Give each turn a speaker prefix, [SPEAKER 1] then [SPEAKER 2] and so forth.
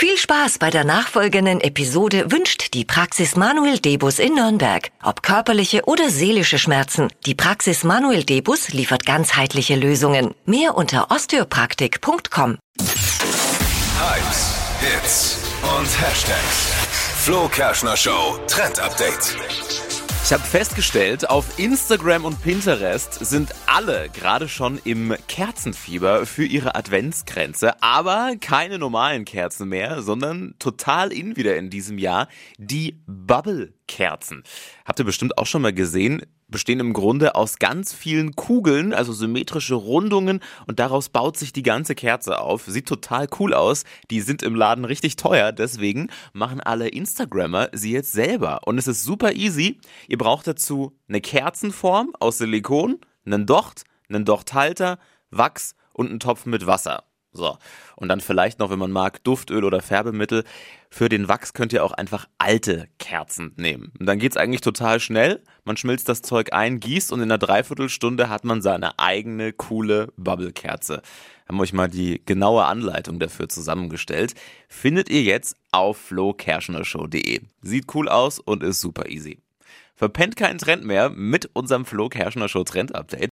[SPEAKER 1] Viel Spaß bei der nachfolgenden Episode wünscht die Praxis Manuel Debus in Nürnberg. Ob körperliche oder seelische Schmerzen, die Praxis Manuel Debus liefert ganzheitliche Lösungen. Mehr unter osteopraktik.com.
[SPEAKER 2] Hypes, Hits und Hashtags. Flo Kerschner Show Trend Update.
[SPEAKER 3] Ich habe festgestellt, auf Instagram und Pinterest sind alle gerade schon im Kerzenfieber für ihre Adventsgrenze, aber keine normalen Kerzen mehr, sondern total in wieder in diesem Jahr die Bubble-Kerzen. Habt ihr bestimmt auch schon mal gesehen, bestehen im Grunde aus ganz vielen Kugeln, also symmetrische Rundungen und daraus baut sich die ganze Kerze auf. Sieht total cool aus. Die sind im Laden richtig teuer, deswegen machen alle Instagrammer sie jetzt selber und es ist super easy. Ihr braucht dazu eine Kerzenform aus Silikon, einen Docht, einen Dochthalter, Wachs und einen Topf mit Wasser. So. Und dann vielleicht noch, wenn man mag, Duftöl oder Färbemittel. Für den Wachs könnt ihr auch einfach alte Kerzen nehmen. Und dann geht's eigentlich total schnell. Man schmilzt das Zeug ein, gießt und in einer Dreiviertelstunde hat man seine eigene coole Bubblekerze. Haben euch mal die genaue Anleitung dafür zusammengestellt. Findet ihr jetzt auf flokerschnershow.de. Sieht cool aus und ist super easy. Verpennt keinen Trend mehr mit unserem Flo Kerschner Show Trend Update.